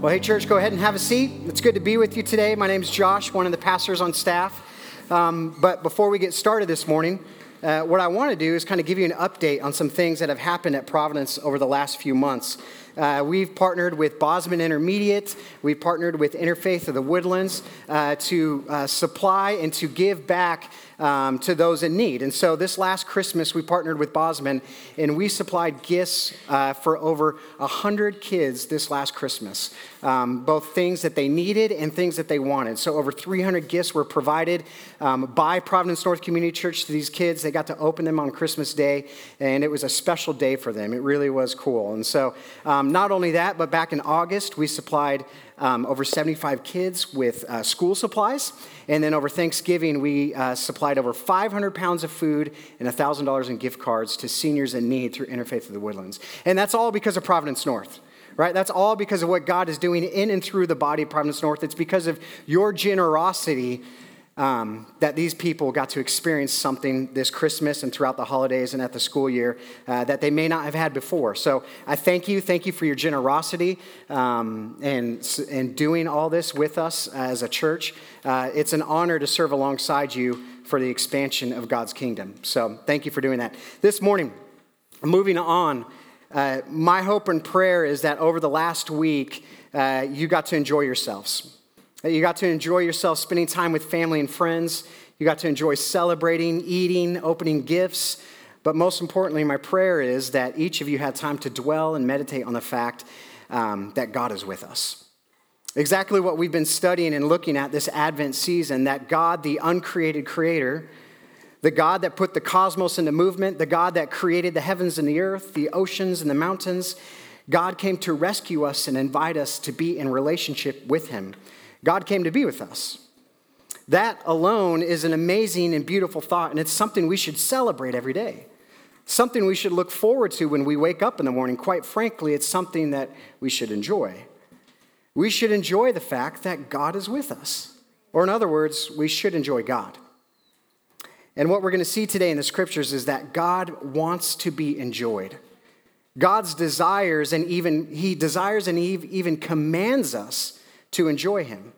Well, hey, church, go ahead and have a seat. It's good to be with you today. My name is Josh, one of the pastors on staff. Um, but before we get started this morning, uh, what I want to do is kind of give you an update on some things that have happened at Providence over the last few months. Uh, we've partnered with Bozman Intermediate. We've partnered with Interfaith of the Woodlands uh, to uh, supply and to give back um, to those in need. And so this last Christmas, we partnered with Bozman and we supplied gifts uh, for over 100 kids this last Christmas, um, both things that they needed and things that they wanted. So over 300 gifts were provided um, by Providence North Community Church to these kids. They got to open them on Christmas Day, and it was a special day for them. It really was cool. And so, um, not only that, but back in August, we supplied um, over 75 kids with uh, school supplies. And then over Thanksgiving, we uh, supplied over 500 pounds of food and $1,000 in gift cards to seniors in need through Interfaith of the Woodlands. And that's all because of Providence North right? That's all because of what God is doing in and through the body of Providence North. It's because of your generosity um, that these people got to experience something this Christmas and throughout the holidays and at the school year uh, that they may not have had before. So I thank you. Thank you for your generosity um, and, and doing all this with us as a church. Uh, it's an honor to serve alongside you for the expansion of God's kingdom. So thank you for doing that. This morning, moving on, uh, my hope and prayer is that over the last week, uh, you got to enjoy yourselves. You got to enjoy yourself spending time with family and friends. You got to enjoy celebrating, eating, opening gifts. But most importantly, my prayer is that each of you had time to dwell and meditate on the fact um, that God is with us. Exactly what we've been studying and looking at this Advent season that God, the uncreated creator, the God that put the cosmos into movement, the God that created the heavens and the earth, the oceans and the mountains, God came to rescue us and invite us to be in relationship with Him. God came to be with us. That alone is an amazing and beautiful thought, and it's something we should celebrate every day. Something we should look forward to when we wake up in the morning. Quite frankly, it's something that we should enjoy. We should enjoy the fact that God is with us. Or, in other words, we should enjoy God. And what we're going to see today in the scriptures is that God wants to be enjoyed. God's desires, and even He desires and He even commands us to enjoy Him.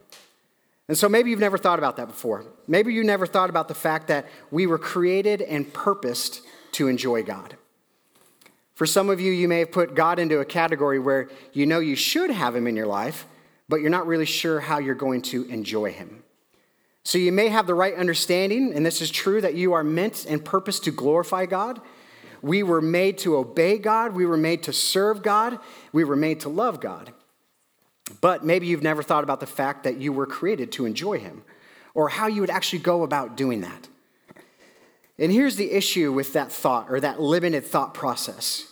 And so maybe you've never thought about that before. Maybe you never thought about the fact that we were created and purposed to enjoy God. For some of you, you may have put God into a category where you know you should have Him in your life, but you're not really sure how you're going to enjoy Him. So you may have the right understanding, and this is true, that you are meant and purposed to glorify God. We were made to obey God. We were made to serve God. We were made to love God. But maybe you've never thought about the fact that you were created to enjoy Him or how you would actually go about doing that. And here's the issue with that thought or that limited thought process.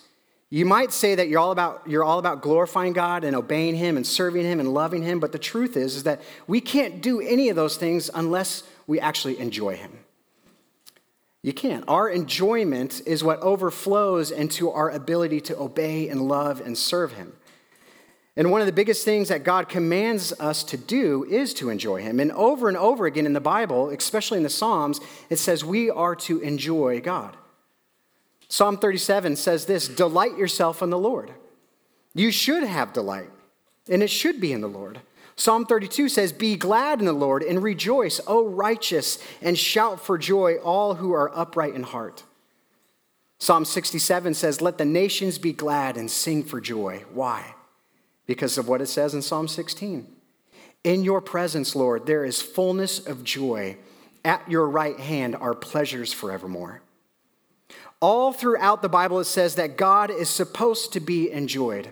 You might say that you're all about, you're all about glorifying God and obeying Him and serving Him and loving Him, but the truth is, is that we can't do any of those things unless we actually enjoy Him. You can't. Our enjoyment is what overflows into our ability to obey and love and serve Him. And one of the biggest things that God commands us to do is to enjoy Him. And over and over again in the Bible, especially in the Psalms, it says we are to enjoy God. Psalm 37 says this Delight yourself in the Lord. You should have delight, and it should be in the Lord. Psalm 32 says, Be glad in the Lord and rejoice, O righteous, and shout for joy, all who are upright in heart. Psalm 67 says, Let the nations be glad and sing for joy. Why? Because of what it says in Psalm 16. In your presence, Lord, there is fullness of joy. At your right hand are pleasures forevermore. All throughout the Bible, it says that God is supposed to be enjoyed.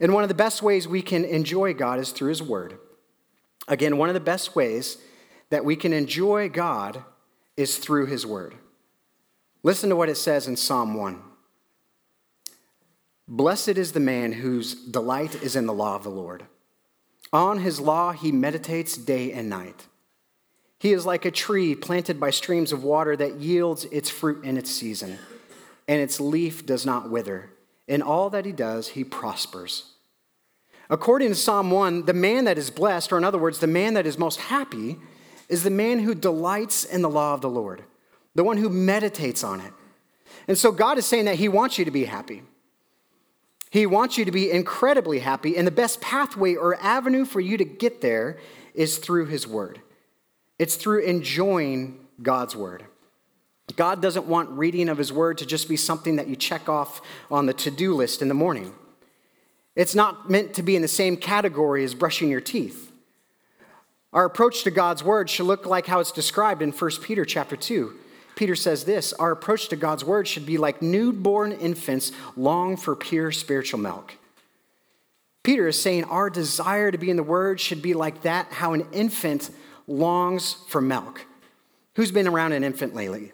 And one of the best ways we can enjoy God is through His Word. Again, one of the best ways that we can enjoy God is through His Word. Listen to what it says in Psalm 1. Blessed is the man whose delight is in the law of the Lord. On his law he meditates day and night. He is like a tree planted by streams of water that yields its fruit in its season, and its leaf does not wither. In all that he does, he prospers. According to Psalm 1, the man that is blessed, or in other words, the man that is most happy, is the man who delights in the law of the Lord, the one who meditates on it. And so God is saying that he wants you to be happy. He wants you to be incredibly happy, and the best pathway or avenue for you to get there is through His Word. It's through enjoying God's Word. God doesn't want reading of His Word to just be something that you check off on the to do list in the morning. It's not meant to be in the same category as brushing your teeth. Our approach to God's Word should look like how it's described in 1 Peter chapter 2. Peter says this Our approach to God's word should be like newborn infants long for pure spiritual milk. Peter is saying our desire to be in the word should be like that, how an infant longs for milk. Who's been around an infant lately?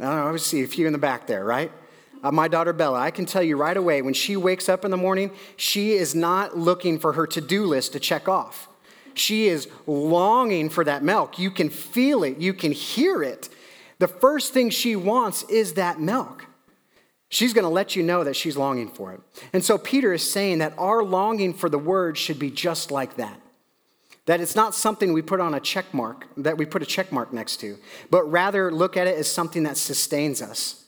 I I see a few in the back there, right? Uh, my daughter Bella, I can tell you right away, when she wakes up in the morning, she is not looking for her to do list to check off. She is longing for that milk. You can feel it, you can hear it. The first thing she wants is that milk. She's going to let you know that she's longing for it. And so Peter is saying that our longing for the word should be just like that. That it's not something we put on a check mark, that we put a check mark next to, but rather look at it as something that sustains us,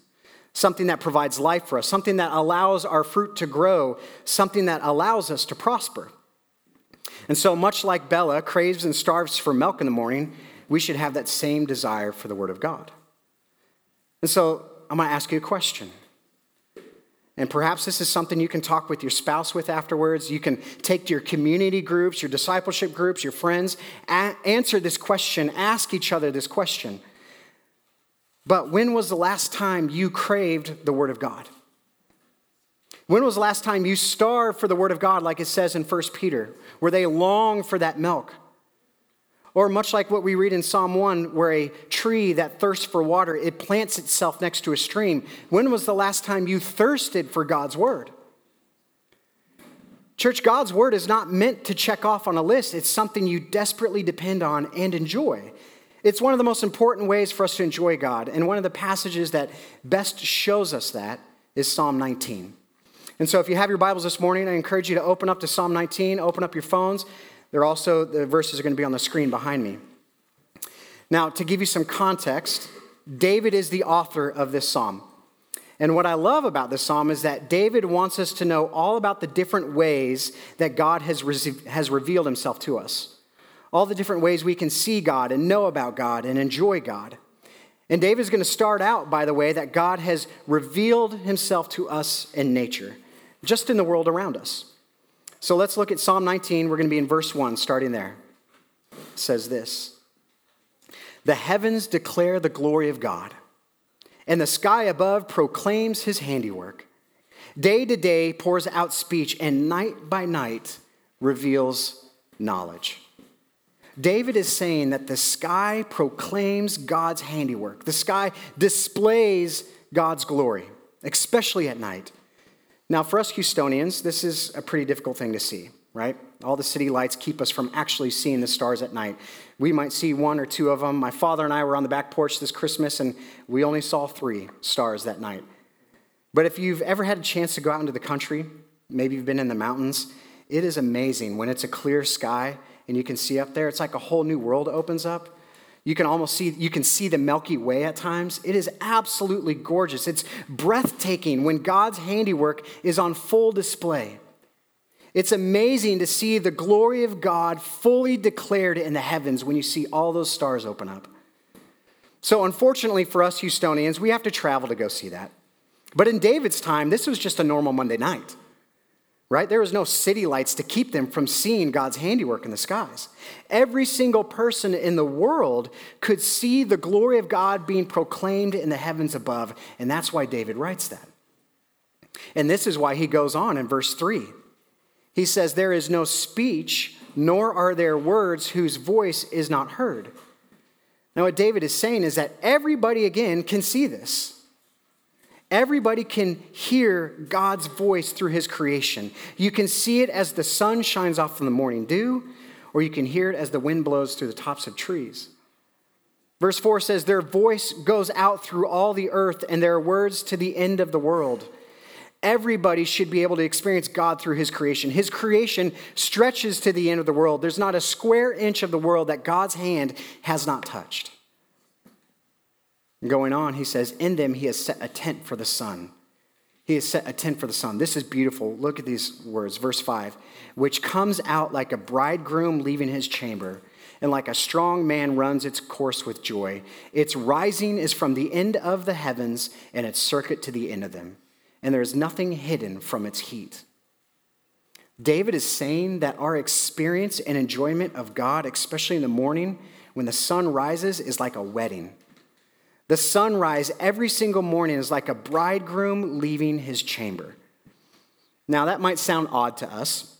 something that provides life for us, something that allows our fruit to grow, something that allows us to prosper. And so, much like Bella craves and starves for milk in the morning, we should have that same desire for the Word of God. And so I'm going to ask you a question. And perhaps this is something you can talk with your spouse with afterwards. You can take to your community groups, your discipleship groups, your friends. A- answer this question, ask each other this question. But when was the last time you craved the Word of God? When was the last time you starved for the Word of God, like it says in 1 Peter, where they long for that milk? Or much like what we read in Psalm 1, where a tree that thirsts for water, it plants itself next to a stream. When was the last time you thirsted for God's word? Church, God's word is not meant to check off on a list. It's something you desperately depend on and enjoy. It's one of the most important ways for us to enjoy God. And one of the passages that best shows us that is Psalm 19. And so if you have your Bibles this morning, I encourage you to open up to Psalm 19, open up your phones. They're also, the verses are going to be on the screen behind me. Now, to give you some context, David is the author of this psalm. And what I love about this psalm is that David wants us to know all about the different ways that God has, has revealed himself to us. All the different ways we can see God and know about God and enjoy God. And David is going to start out, by the way, that God has revealed himself to us in nature, just in the world around us. So let's look at Psalm 19. We're going to be in verse 1, starting there. It says this The heavens declare the glory of God, and the sky above proclaims his handiwork. Day to day pours out speech, and night by night reveals knowledge. David is saying that the sky proclaims God's handiwork. The sky displays God's glory, especially at night. Now, for us Houstonians, this is a pretty difficult thing to see, right? All the city lights keep us from actually seeing the stars at night. We might see one or two of them. My father and I were on the back porch this Christmas, and we only saw three stars that night. But if you've ever had a chance to go out into the country, maybe you've been in the mountains, it is amazing when it's a clear sky and you can see up there. It's like a whole new world opens up. You can almost see, you can see the Milky Way at times. It is absolutely gorgeous. It's breathtaking when God's handiwork is on full display. It's amazing to see the glory of God fully declared in the heavens when you see all those stars open up. So, unfortunately for us Houstonians, we have to travel to go see that. But in David's time, this was just a normal Monday night right? There was no city lights to keep them from seeing God's handiwork in the skies. Every single person in the world could see the glory of God being proclaimed in the heavens above, and that's why David writes that. And this is why he goes on in verse 3. He says, There is no speech, nor are there words whose voice is not heard. Now, what David is saying is that everybody again can see this. Everybody can hear God's voice through his creation. You can see it as the sun shines off from the morning dew, or you can hear it as the wind blows through the tops of trees. Verse 4 says, Their voice goes out through all the earth, and their words to the end of the world. Everybody should be able to experience God through his creation. His creation stretches to the end of the world. There's not a square inch of the world that God's hand has not touched. Going on, he says, In them he has set a tent for the sun. He has set a tent for the sun. This is beautiful. Look at these words. Verse 5 which comes out like a bridegroom leaving his chamber, and like a strong man runs its course with joy. Its rising is from the end of the heavens, and its circuit to the end of them. And there is nothing hidden from its heat. David is saying that our experience and enjoyment of God, especially in the morning when the sun rises, is like a wedding. The sunrise every single morning is like a bridegroom leaving his chamber. Now, that might sound odd to us,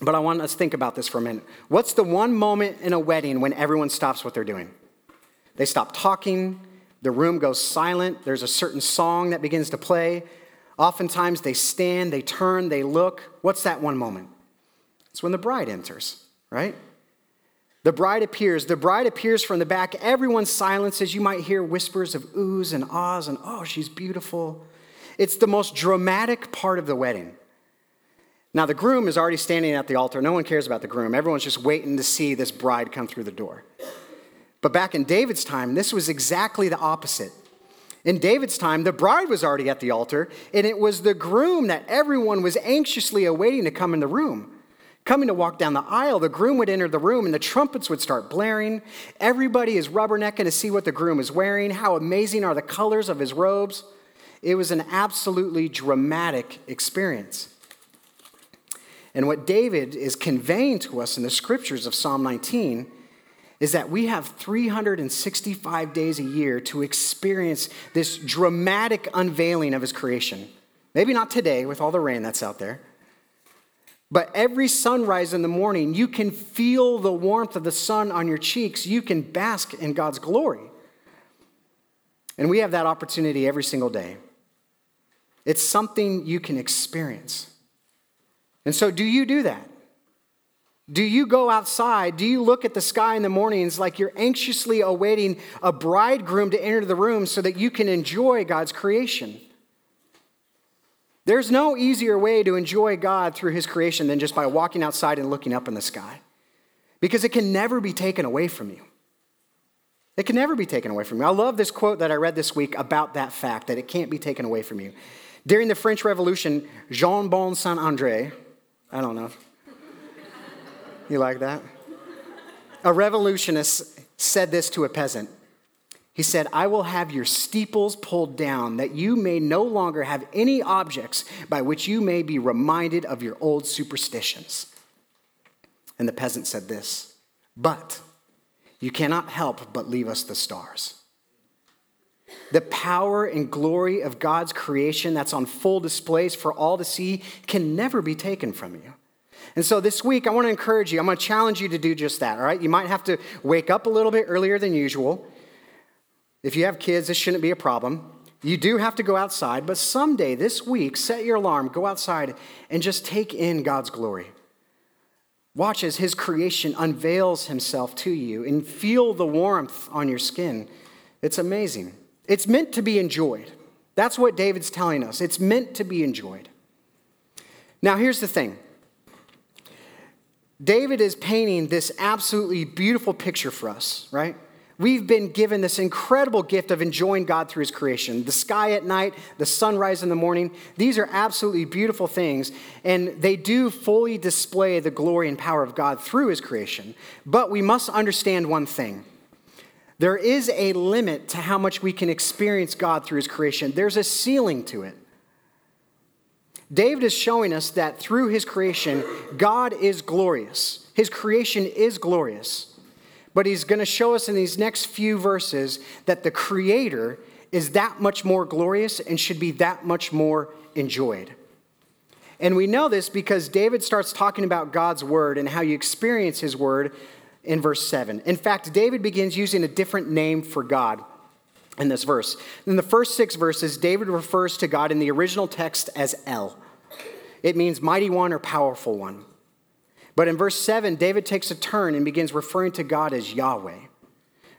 but I want us to think about this for a minute. What's the one moment in a wedding when everyone stops what they're doing? They stop talking, the room goes silent, there's a certain song that begins to play. Oftentimes they stand, they turn, they look. What's that one moment? It's when the bride enters, right? The bride appears. The bride appears from the back. Everyone silences. You might hear whispers of oohs and ahs and, oh, she's beautiful. It's the most dramatic part of the wedding. Now, the groom is already standing at the altar. No one cares about the groom. Everyone's just waiting to see this bride come through the door. But back in David's time, this was exactly the opposite. In David's time, the bride was already at the altar, and it was the groom that everyone was anxiously awaiting to come in the room. Coming to walk down the aisle, the groom would enter the room and the trumpets would start blaring. Everybody is rubbernecking to see what the groom is wearing. How amazing are the colors of his robes? It was an absolutely dramatic experience. And what David is conveying to us in the scriptures of Psalm 19 is that we have 365 days a year to experience this dramatic unveiling of his creation. Maybe not today with all the rain that's out there. But every sunrise in the morning, you can feel the warmth of the sun on your cheeks. You can bask in God's glory. And we have that opportunity every single day. It's something you can experience. And so, do you do that? Do you go outside? Do you look at the sky in the mornings like you're anxiously awaiting a bridegroom to enter the room so that you can enjoy God's creation? There's no easier way to enjoy God through his creation than just by walking outside and looking up in the sky because it can never be taken away from you. It can never be taken away from you. I love this quote that I read this week about that fact that it can't be taken away from you. During the French Revolution, Jeanbon Saint-André, I don't know. You like that? A revolutionist said this to a peasant. He said, I will have your steeples pulled down that you may no longer have any objects by which you may be reminded of your old superstitions. And the peasant said this, But you cannot help but leave us the stars. The power and glory of God's creation that's on full displays for all to see can never be taken from you. And so this week, I want to encourage you, I'm going to challenge you to do just that, all right? You might have to wake up a little bit earlier than usual. If you have kids, this shouldn't be a problem. You do have to go outside, but someday this week, set your alarm, go outside, and just take in God's glory. Watch as His creation unveils Himself to you and feel the warmth on your skin. It's amazing. It's meant to be enjoyed. That's what David's telling us. It's meant to be enjoyed. Now, here's the thing David is painting this absolutely beautiful picture for us, right? We've been given this incredible gift of enjoying God through His creation. The sky at night, the sunrise in the morning, these are absolutely beautiful things, and they do fully display the glory and power of God through His creation. But we must understand one thing there is a limit to how much we can experience God through his creation, there's a ceiling to it. David is showing us that through his creation, God is glorious. His creation is glorious. But he's going to show us in these next few verses that the creator is that much more glorious and should be that much more enjoyed. And we know this because David starts talking about God's word and how you experience his word in verse 7. In fact, David begins using a different name for God in this verse. In the first six verses, David refers to God in the original text as El. It means mighty one or powerful one. But in verse 7, David takes a turn and begins referring to God as Yahweh.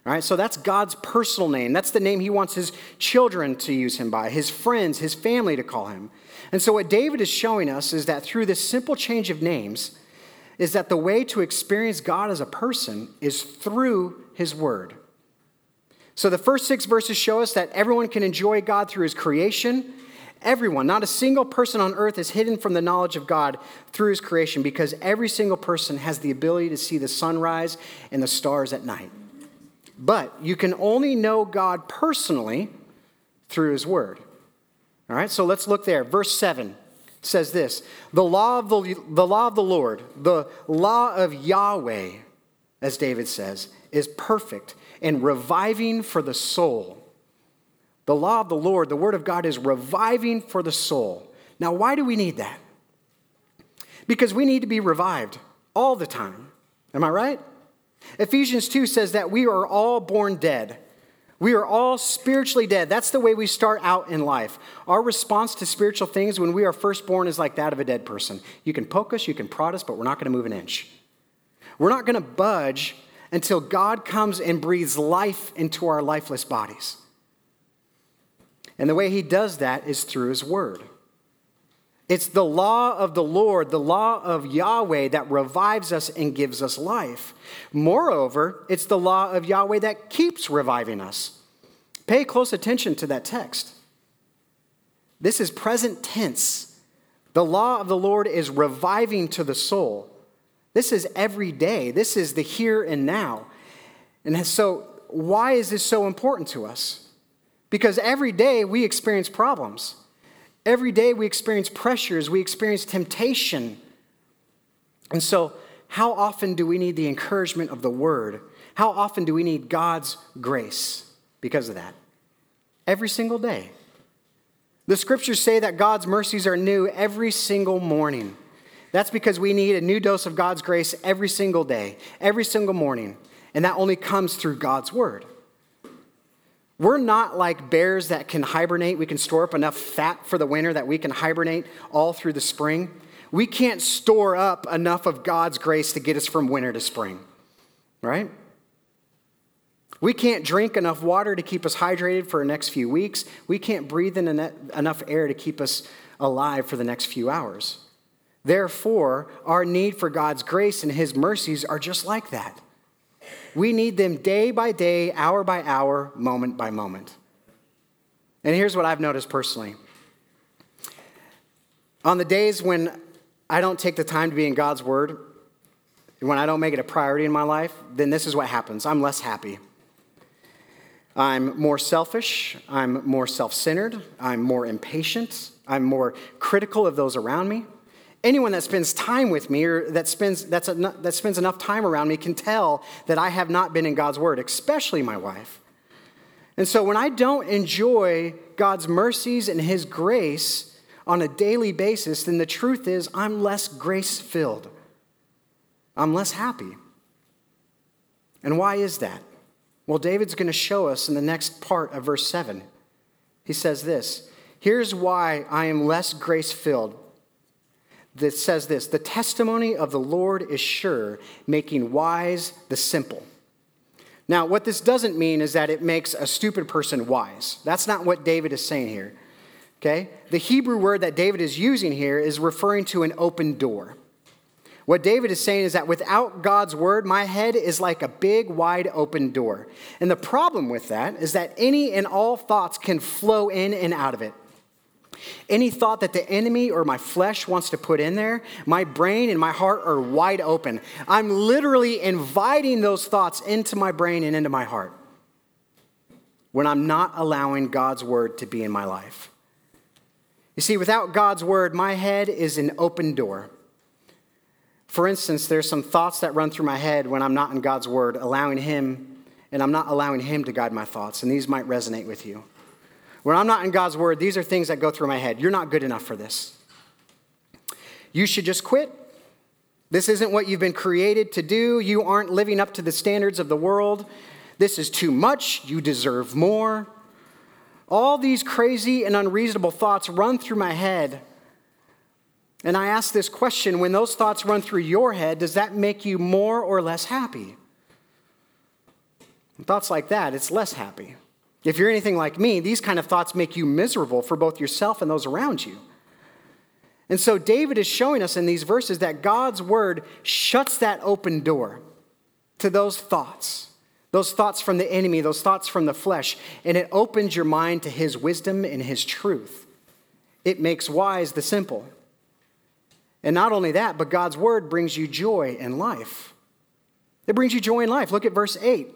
All right, so that's God's personal name. That's the name he wants his children to use him by, his friends, his family to call him. And so, what David is showing us is that through this simple change of names, is that the way to experience God as a person is through his word. So the first six verses show us that everyone can enjoy God through his creation, Everyone, not a single person on earth is hidden from the knowledge of God through his creation because every single person has the ability to see the sunrise and the stars at night. But you can only know God personally through his word. All right, so let's look there. Verse 7 says this the law of the, the law of the Lord, the law of Yahweh, as David says, is perfect and reviving for the soul. The law of the Lord, the word of God, is reviving for the soul. Now, why do we need that? Because we need to be revived all the time. Am I right? Ephesians 2 says that we are all born dead. We are all spiritually dead. That's the way we start out in life. Our response to spiritual things when we are first born is like that of a dead person. You can poke us, you can prod us, but we're not going to move an inch. We're not going to budge until God comes and breathes life into our lifeless bodies. And the way he does that is through his word. It's the law of the Lord, the law of Yahweh that revives us and gives us life. Moreover, it's the law of Yahweh that keeps reviving us. Pay close attention to that text. This is present tense. The law of the Lord is reviving to the soul. This is every day. This is the here and now. And so, why is this so important to us? Because every day we experience problems. Every day we experience pressures, we experience temptation. And so, how often do we need the encouragement of the word? How often do we need God's grace because of that? Every single day. The scriptures say that God's mercies are new every single morning. That's because we need a new dose of God's grace every single day, every single morning. And that only comes through God's word. We're not like bears that can hibernate. We can store up enough fat for the winter that we can hibernate all through the spring. We can't store up enough of God's grace to get us from winter to spring, right? We can't drink enough water to keep us hydrated for the next few weeks. We can't breathe in enough air to keep us alive for the next few hours. Therefore, our need for God's grace and His mercies are just like that. We need them day by day, hour by hour, moment by moment. And here's what I've noticed personally on the days when I don't take the time to be in God's Word, when I don't make it a priority in my life, then this is what happens I'm less happy. I'm more selfish. I'm more self centered. I'm more impatient. I'm more critical of those around me anyone that spends time with me or that spends, that's a, that spends enough time around me can tell that I have not been in God's word, especially my wife. And so when I don't enjoy God's mercies and his grace on a daily basis, then the truth is I'm less grace filled. I'm less happy. And why is that? Well, David's going to show us in the next part of verse 7. He says this Here's why I am less grace filled that says this The testimony of the Lord is sure, making wise the simple. Now, what this doesn't mean is that it makes a stupid person wise. That's not what David is saying here. Okay? The Hebrew word that David is using here is referring to an open door. What David is saying is that without God's word, my head is like a big, wide open door. And the problem with that is that any and all thoughts can flow in and out of it. Any thought that the enemy or my flesh wants to put in there, my brain and my heart are wide open. I'm literally inviting those thoughts into my brain and into my heart when I'm not allowing God's word to be in my life. You see, without God's word, my head is an open door. For instance, there's some thoughts that run through my head when I'm not in God's word, allowing Him, and I'm not allowing Him to guide my thoughts, and these might resonate with you. When I'm not in God's word, these are things that go through my head. You're not good enough for this. You should just quit. This isn't what you've been created to do. You aren't living up to the standards of the world. This is too much. You deserve more. All these crazy and unreasonable thoughts run through my head. And I ask this question when those thoughts run through your head, does that make you more or less happy? thoughts like that, it's less happy. If you're anything like me, these kind of thoughts make you miserable for both yourself and those around you. And so David is showing us in these verses that God's word shuts that open door to those thoughts, those thoughts from the enemy, those thoughts from the flesh, and it opens your mind to his wisdom and his truth. it makes wise the simple. And not only that, but God's word brings you joy and life. It brings you joy and life. Look at verse 8.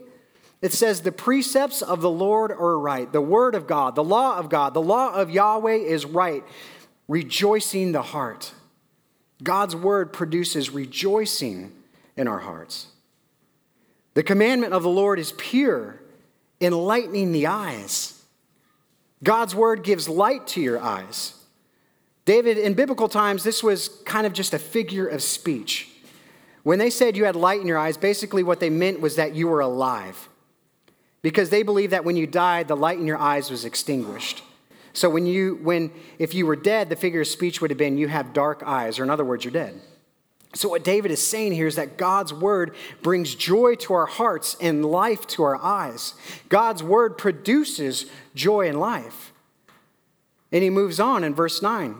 It says, The precepts of the Lord are right. The word of God, the law of God, the law of Yahweh is right, rejoicing the heart. God's word produces rejoicing in our hearts. The commandment of the Lord is pure, enlightening the eyes. God's word gives light to your eyes. David, in biblical times, this was kind of just a figure of speech. When they said you had light in your eyes, basically what they meant was that you were alive. Because they believed that when you died, the light in your eyes was extinguished. So when you when if you were dead, the figure of speech would have been you have dark eyes, or in other words, you're dead. So, what David is saying here is that God's word brings joy to our hearts and life to our eyes. God's word produces joy and life. And he moves on in verse 9.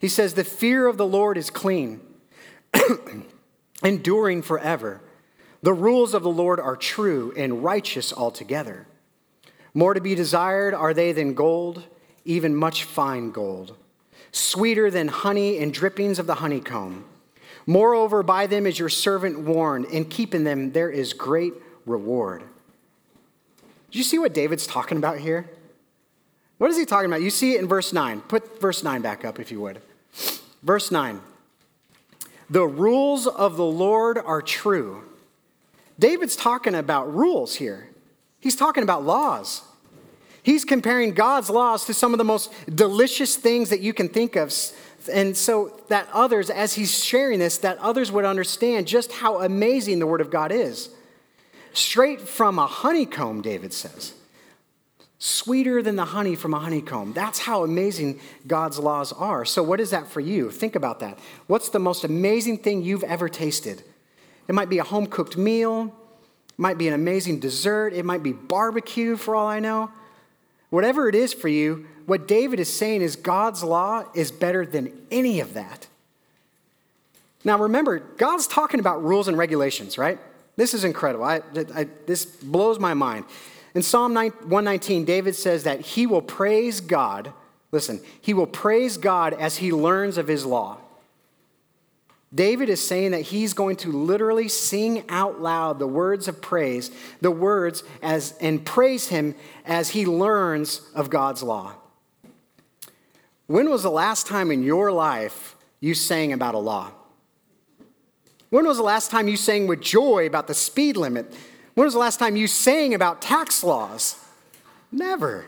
He says, The fear of the Lord is clean, enduring forever. The rules of the Lord are true and righteous altogether. More to be desired are they than gold, even much fine gold, sweeter than honey and drippings of the honeycomb. Moreover, by them is your servant warned, in keeping them there is great reward. Do you see what David's talking about here? What is he talking about? You see it in verse 9. Put verse 9 back up if you would. Verse 9. The rules of the Lord are true. David's talking about rules here. He's talking about laws. He's comparing God's laws to some of the most delicious things that you can think of and so that others, as he's sharing this, that others would understand just how amazing the Word of God is. Straight from a honeycomb, David says. Sweeter than the honey from a honeycomb. That's how amazing God's laws are. So, what is that for you? Think about that. What's the most amazing thing you've ever tasted? It might be a home cooked meal, it might be an amazing dessert, it might be barbecue for all I know. Whatever it is for you, what David is saying is God's law is better than any of that. Now, remember, God's talking about rules and regulations, right? This is incredible. I, I, this blows my mind. In Psalm 119, David says that he will praise God. Listen, he will praise God as he learns of his law. David is saying that he's going to literally sing out loud the words of praise, the words as and praise him as he learns of God's law. When was the last time in your life you sang about a law? When was the last time you sang with joy about the speed limit? When was the last time you sang about tax laws? Never.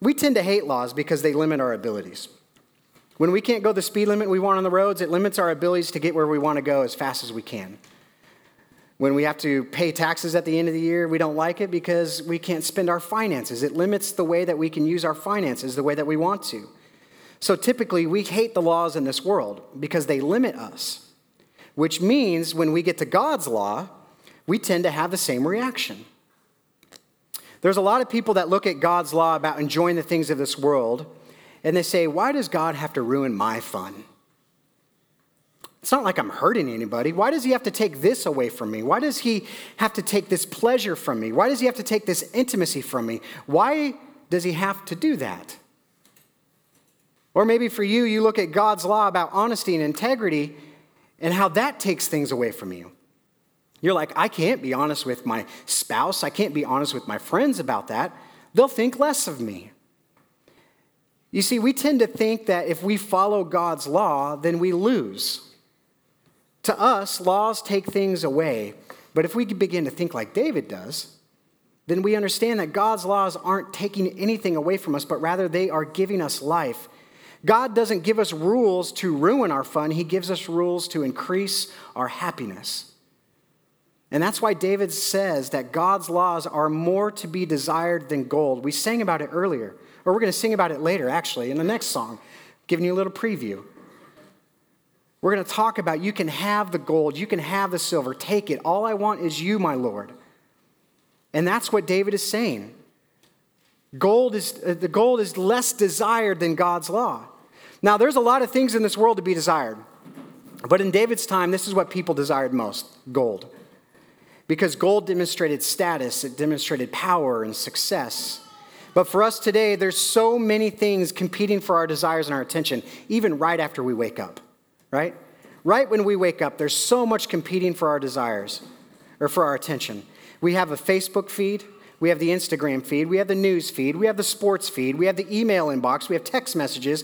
We tend to hate laws because they limit our abilities. When we can't go the speed limit we want on the roads, it limits our abilities to get where we want to go as fast as we can. When we have to pay taxes at the end of the year, we don't like it because we can't spend our finances. It limits the way that we can use our finances the way that we want to. So typically, we hate the laws in this world because they limit us, which means when we get to God's law, we tend to have the same reaction. There's a lot of people that look at God's law about enjoying the things of this world, and they say, Why does God have to ruin my fun? It's not like I'm hurting anybody. Why does he have to take this away from me? Why does he have to take this pleasure from me? Why does he have to take this intimacy from me? Why does he have to do that? Or maybe for you, you look at God's law about honesty and integrity and how that takes things away from you. You're like, I can't be honest with my spouse. I can't be honest with my friends about that. They'll think less of me. You see, we tend to think that if we follow God's law, then we lose. To us, laws take things away. But if we begin to think like David does, then we understand that God's laws aren't taking anything away from us, but rather they are giving us life. God doesn't give us rules to ruin our fun, He gives us rules to increase our happiness. And that's why David says that God's laws are more to be desired than gold. We sang about it earlier, or we're going to sing about it later, actually, in the next song, giving you a little preview. We're going to talk about you can have the gold, you can have the silver, take it. All I want is you, my Lord. And that's what David is saying. Gold is, uh, the gold is less desired than God's law. Now, there's a lot of things in this world to be desired. But in David's time, this is what people desired most gold. Because gold demonstrated status, it demonstrated power and success. But for us today, there's so many things competing for our desires and our attention, even right after we wake up, right? Right when we wake up, there's so much competing for our desires or for our attention. We have a Facebook feed, we have the Instagram feed, we have the news feed, we have the sports feed, we have the email inbox, we have text messages,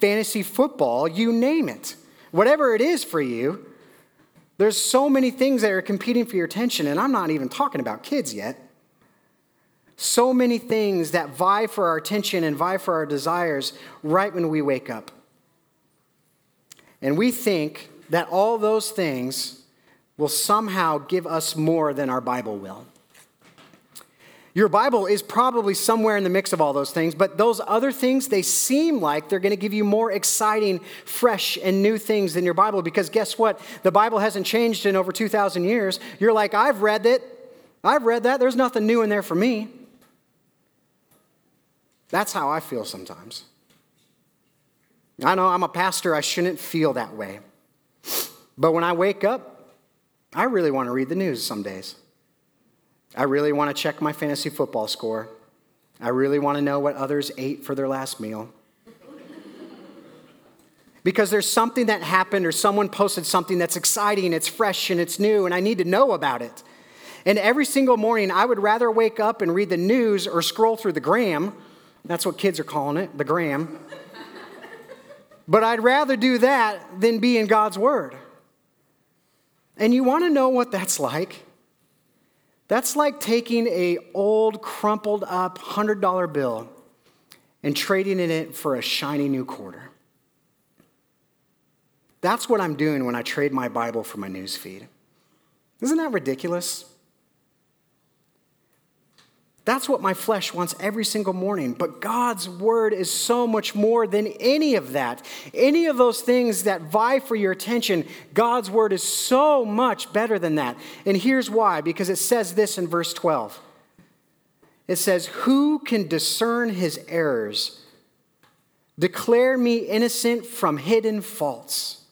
fantasy football, you name it. Whatever it is for you, there's so many things that are competing for your attention, and I'm not even talking about kids yet. So many things that vie for our attention and vie for our desires right when we wake up. And we think that all those things will somehow give us more than our Bible will. Your Bible is probably somewhere in the mix of all those things, but those other things, they seem like they're going to give you more exciting, fresh, and new things than your Bible because guess what? The Bible hasn't changed in over 2,000 years. You're like, I've read it. I've read that. There's nothing new in there for me. That's how I feel sometimes. I know I'm a pastor, I shouldn't feel that way. But when I wake up, I really want to read the news some days. I really want to check my fantasy football score. I really want to know what others ate for their last meal. because there's something that happened or someone posted something that's exciting, it's fresh, and it's new, and I need to know about it. And every single morning, I would rather wake up and read the news or scroll through the gram. That's what kids are calling it, the gram. but I'd rather do that than be in God's Word. And you want to know what that's like? That's like taking a old crumpled up $100 bill and trading in it for a shiny new quarter. That's what I'm doing when I trade my Bible for my news feed. Isn't that ridiculous? That's what my flesh wants every single morning. But God's word is so much more than any of that. Any of those things that vie for your attention, God's word is so much better than that. And here's why because it says this in verse 12 it says, Who can discern his errors? Declare me innocent from hidden faults.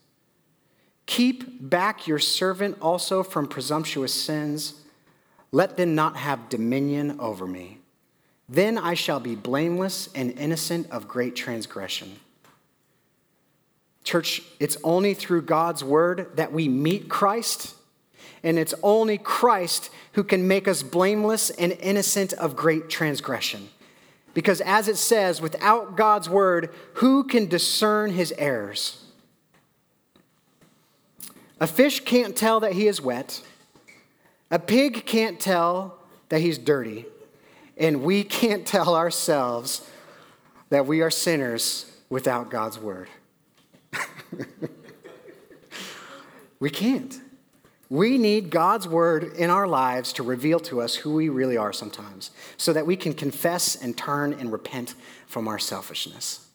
Keep back your servant also from presumptuous sins. Let them not have dominion over me. Then I shall be blameless and innocent of great transgression. Church, it's only through God's word that we meet Christ, and it's only Christ who can make us blameless and innocent of great transgression. Because as it says, without God's word, who can discern his errors? A fish can't tell that he is wet. A pig can't tell that he's dirty, and we can't tell ourselves that we are sinners without God's word. we can't. We need God's word in our lives to reveal to us who we really are sometimes so that we can confess and turn and repent from our selfishness.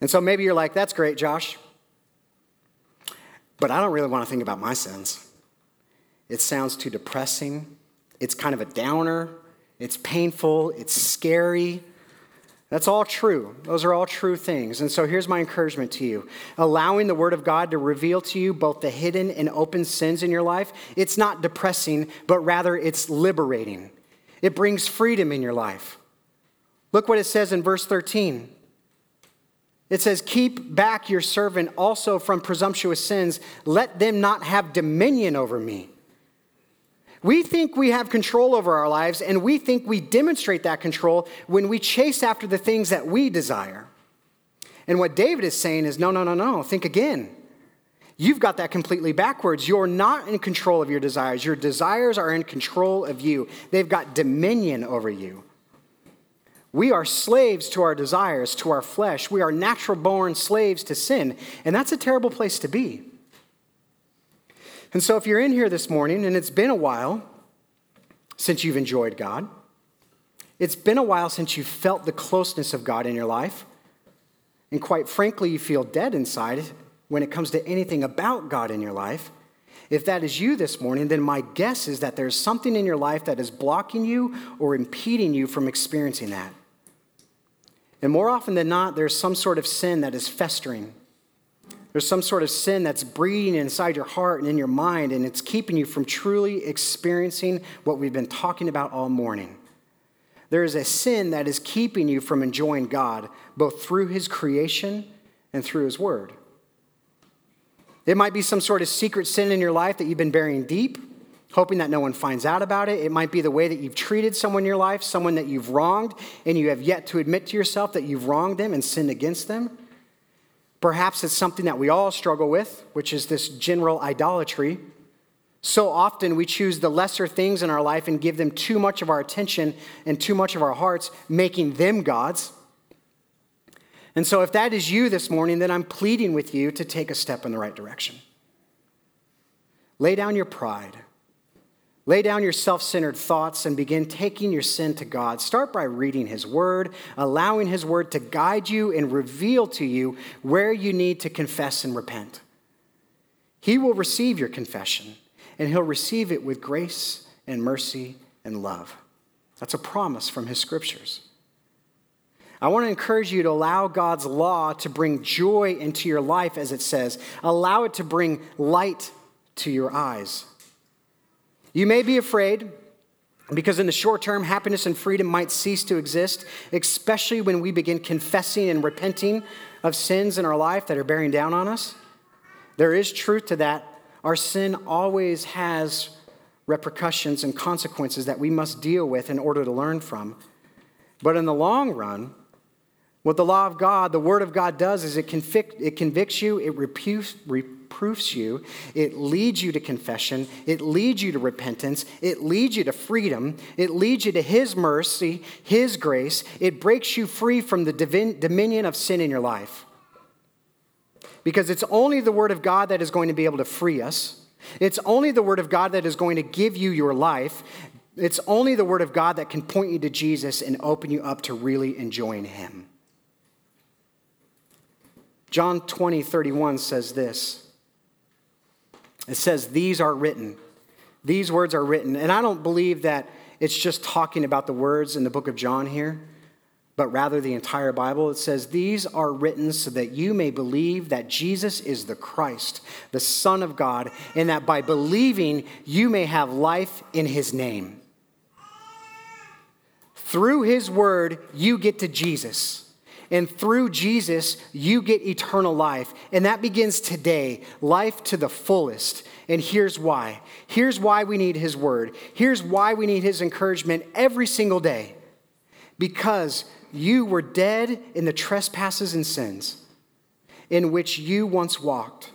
And so maybe you're like, that's great, Josh, but I don't really want to think about my sins. It sounds too depressing. It's kind of a downer. It's painful. It's scary. That's all true. Those are all true things. And so here's my encouragement to you allowing the Word of God to reveal to you both the hidden and open sins in your life, it's not depressing, but rather it's liberating. It brings freedom in your life. Look what it says in verse 13. It says, Keep back your servant also from presumptuous sins. Let them not have dominion over me. We think we have control over our lives, and we think we demonstrate that control when we chase after the things that we desire. And what David is saying is no, no, no, no, think again. You've got that completely backwards. You're not in control of your desires. Your desires are in control of you, they've got dominion over you. We are slaves to our desires, to our flesh. We are natural born slaves to sin, and that's a terrible place to be. And so, if you're in here this morning and it's been a while since you've enjoyed God, it's been a while since you've felt the closeness of God in your life, and quite frankly, you feel dead inside when it comes to anything about God in your life. If that is you this morning, then my guess is that there's something in your life that is blocking you or impeding you from experiencing that. And more often than not, there's some sort of sin that is festering there's some sort of sin that's breeding inside your heart and in your mind, and it's keeping you from truly experiencing what we've been talking about all morning there is a sin that is keeping you from enjoying God, both through His creation and through His Word. It might be some sort of secret sin in your life that you've been burying deep, hoping that no one finds out about it. It might be the way that you've treated someone in your life, someone that you've wronged, and you have yet to admit to yourself that you've wronged them and sinned against them. Perhaps it's something that we all struggle with, which is this general idolatry. So often we choose the lesser things in our life and give them too much of our attention and too much of our hearts, making them gods. And so, if that is you this morning, then I'm pleading with you to take a step in the right direction. Lay down your pride. Lay down your self centered thoughts and begin taking your sin to God. Start by reading His Word, allowing His Word to guide you and reveal to you where you need to confess and repent. He will receive your confession, and He'll receive it with grace and mercy and love. That's a promise from His Scriptures. I want to encourage you to allow God's law to bring joy into your life, as it says. Allow it to bring light to your eyes. You may be afraid because in the short term, happiness and freedom might cease to exist, especially when we begin confessing and repenting of sins in our life that are bearing down on us. There is truth to that. Our sin always has repercussions and consequences that we must deal with in order to learn from. But in the long run, what the law of God, the Word of God does is it, convict, it convicts you, it reproofs, reproofs you, it leads you to confession, it leads you to repentance, it leads you to freedom, it leads you to His mercy, His grace, it breaks you free from the divin, dominion of sin in your life. Because it's only the Word of God that is going to be able to free us. It's only the Word of God that is going to give you your life. It's only the Word of God that can point you to Jesus and open you up to really enjoying Him. John 20, 31 says this. It says, These are written. These words are written. And I don't believe that it's just talking about the words in the book of John here, but rather the entire Bible. It says, These are written so that you may believe that Jesus is the Christ, the Son of God, and that by believing you may have life in his name. Through his word, you get to Jesus. And through Jesus, you get eternal life. And that begins today, life to the fullest. And here's why. Here's why we need His word. Here's why we need His encouragement every single day. Because you were dead in the trespasses and sins in which you once walked,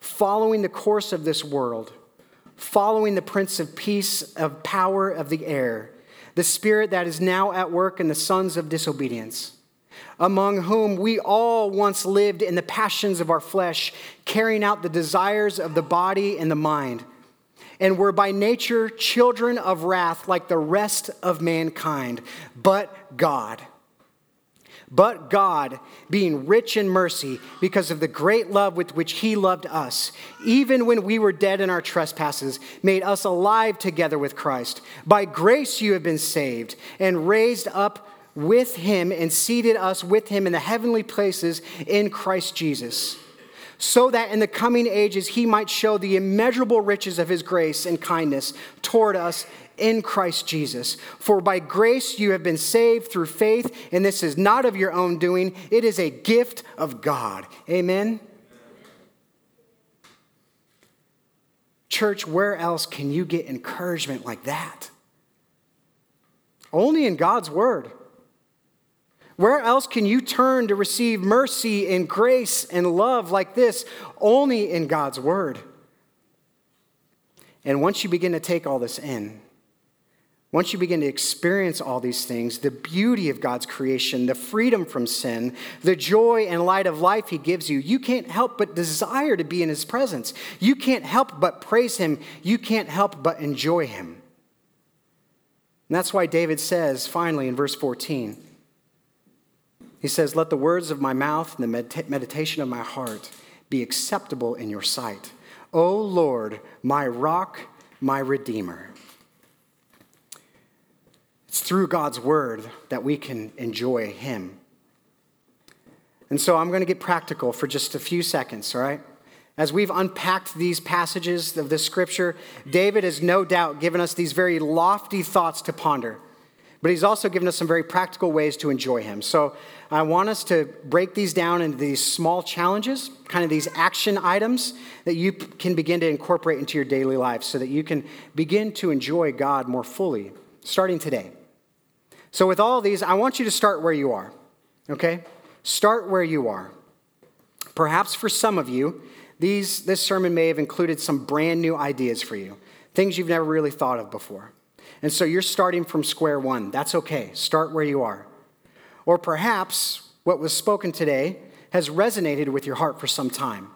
following the course of this world, following the prince of peace, of power of the air, the spirit that is now at work in the sons of disobedience among whom we all once lived in the passions of our flesh, carrying out the desires of the body and the mind, and were by nature children of wrath like the rest of mankind. But God, but God, being rich in mercy, because of the great love with which He loved us, even when we were dead in our trespasses, made us alive together with Christ. By grace you have been saved and raised up with him and seated us with him in the heavenly places in Christ Jesus, so that in the coming ages he might show the immeasurable riches of his grace and kindness toward us in Christ Jesus. For by grace you have been saved through faith, and this is not of your own doing, it is a gift of God. Amen. Church, where else can you get encouragement like that? Only in God's Word. Where else can you turn to receive mercy and grace and love like this? Only in God's Word. And once you begin to take all this in, once you begin to experience all these things, the beauty of God's creation, the freedom from sin, the joy and light of life He gives you, you can't help but desire to be in His presence. You can't help but praise Him. You can't help but enjoy Him. And that's why David says, finally, in verse 14, he says, Let the words of my mouth and the meditation of my heart be acceptable in your sight. O Lord, my rock, my redeemer. It's through God's word that we can enjoy Him. And so I'm going to get practical for just a few seconds, all right? As we've unpacked these passages of this scripture, David has no doubt given us these very lofty thoughts to ponder. but He's also given us some very practical ways to enjoy Him. So I want us to break these down into these small challenges, kind of these action items that you can begin to incorporate into your daily life so that you can begin to enjoy God more fully, starting today. So, with all these, I want you to start where you are, okay? Start where you are. Perhaps for some of you, these, this sermon may have included some brand new ideas for you, things you've never really thought of before. And so you're starting from square one. That's okay. Start where you are. Or perhaps what was spoken today has resonated with your heart for some time.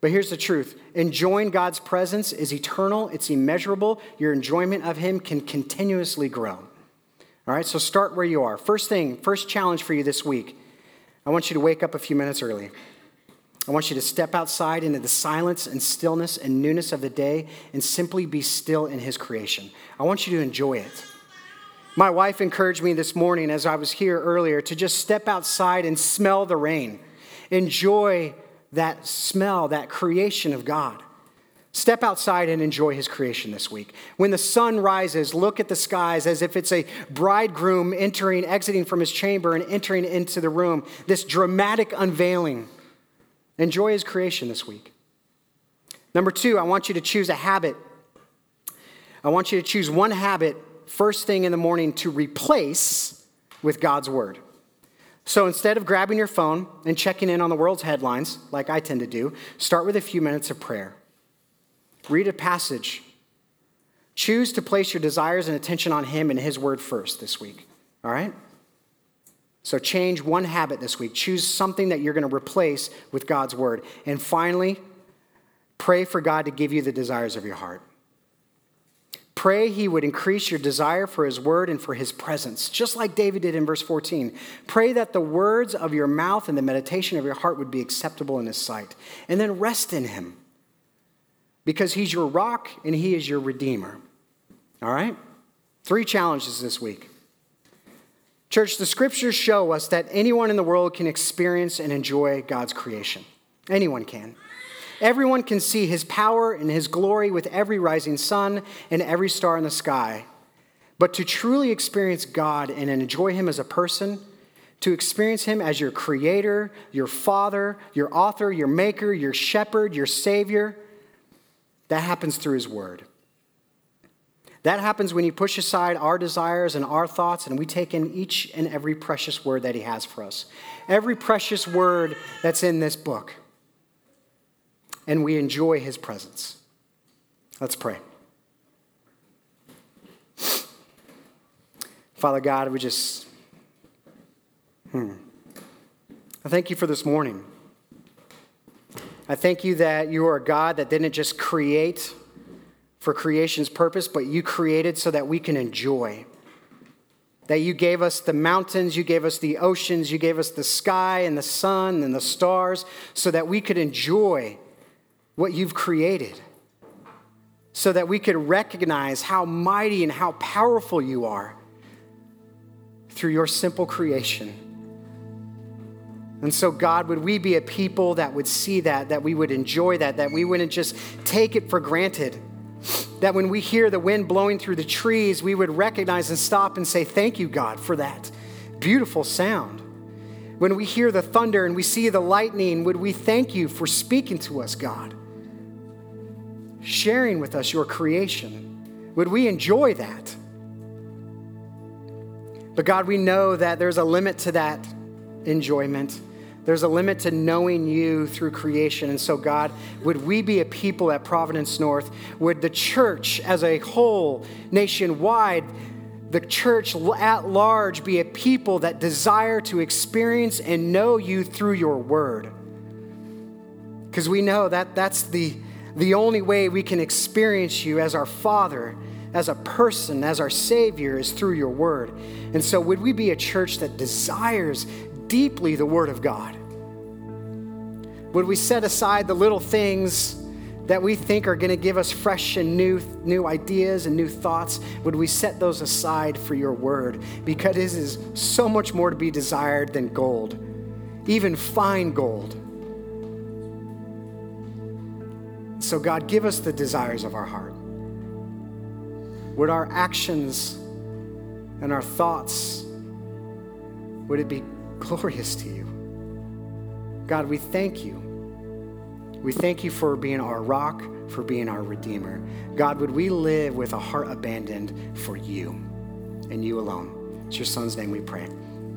But here's the truth enjoying God's presence is eternal, it's immeasurable. Your enjoyment of Him can continuously grow. All right, so start where you are. First thing, first challenge for you this week I want you to wake up a few minutes early. I want you to step outside into the silence and stillness and newness of the day and simply be still in His creation. I want you to enjoy it. My wife encouraged me this morning as I was here earlier to just step outside and smell the rain. Enjoy that smell, that creation of God. Step outside and enjoy his creation this week. When the sun rises, look at the skies as if it's a bridegroom entering, exiting from his chamber and entering into the room. This dramatic unveiling Enjoy his creation this week. Number two, I want you to choose a habit. I want you to choose one habit first thing in the morning to replace with God's word. So instead of grabbing your phone and checking in on the world's headlines, like I tend to do, start with a few minutes of prayer. Read a passage. Choose to place your desires and attention on Him and His word first this week. All right? So change one habit this week. Choose something that you're going to replace with God's word. And finally, pray for God to give you the desires of your heart. Pray he would increase your desire for his word and for his presence, just like David did in verse 14. Pray that the words of your mouth and the meditation of your heart would be acceptable in his sight. And then rest in him because he's your rock and he is your redeemer. All right? Three challenges this week. Church, the scriptures show us that anyone in the world can experience and enjoy God's creation. Anyone can. Everyone can see his power and his glory with every rising sun and every star in the sky. But to truly experience God and enjoy him as a person, to experience him as your creator, your father, your author, your maker, your shepherd, your savior, that happens through his word. That happens when you push aside our desires and our thoughts and we take in each and every precious word that He has for us. Every precious word that's in this book. And we enjoy His presence. Let's pray. Father God, we just, hmm. I thank you for this morning. I thank you that you are a God that didn't just create for creation's purpose, but you created so that we can enjoy. That you gave us the mountains, you gave us the oceans, you gave us the sky and the sun and the stars so that we could enjoy what you've created. So that we could recognize how mighty and how powerful you are through your simple creation. And so, God, would we be a people that would see that, that we would enjoy that, that we wouldn't just take it for granted that when we hear the wind blowing through the trees, we would recognize and stop and say, Thank you, God, for that beautiful sound. When we hear the thunder and we see the lightning, would we thank you for speaking to us, God? Sharing with us your creation. Would we enjoy that? But God, we know that there's a limit to that enjoyment. There's a limit to knowing you through creation. And so, God, would we be a people at Providence North? Would the church as a whole, nationwide, the church at large be a people that desire to experience and know you through your word? Because we know that that's the, the only way we can experience you as our Father, as a person, as our Savior, is through your word. And so, would we be a church that desires deeply the Word of God? Would we set aside the little things that we think are going to give us fresh and new, new ideas and new thoughts? Would we set those aside for your Word? Because it is so much more to be desired than gold, even fine gold. So, God, give us the desires of our heart. Would our actions and our thoughts, would it be glorious to you? God, we thank you. We thank you for being our rock, for being our redeemer. God, would we live with a heart abandoned for you and you alone? It's your son's name we pray.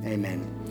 Amen.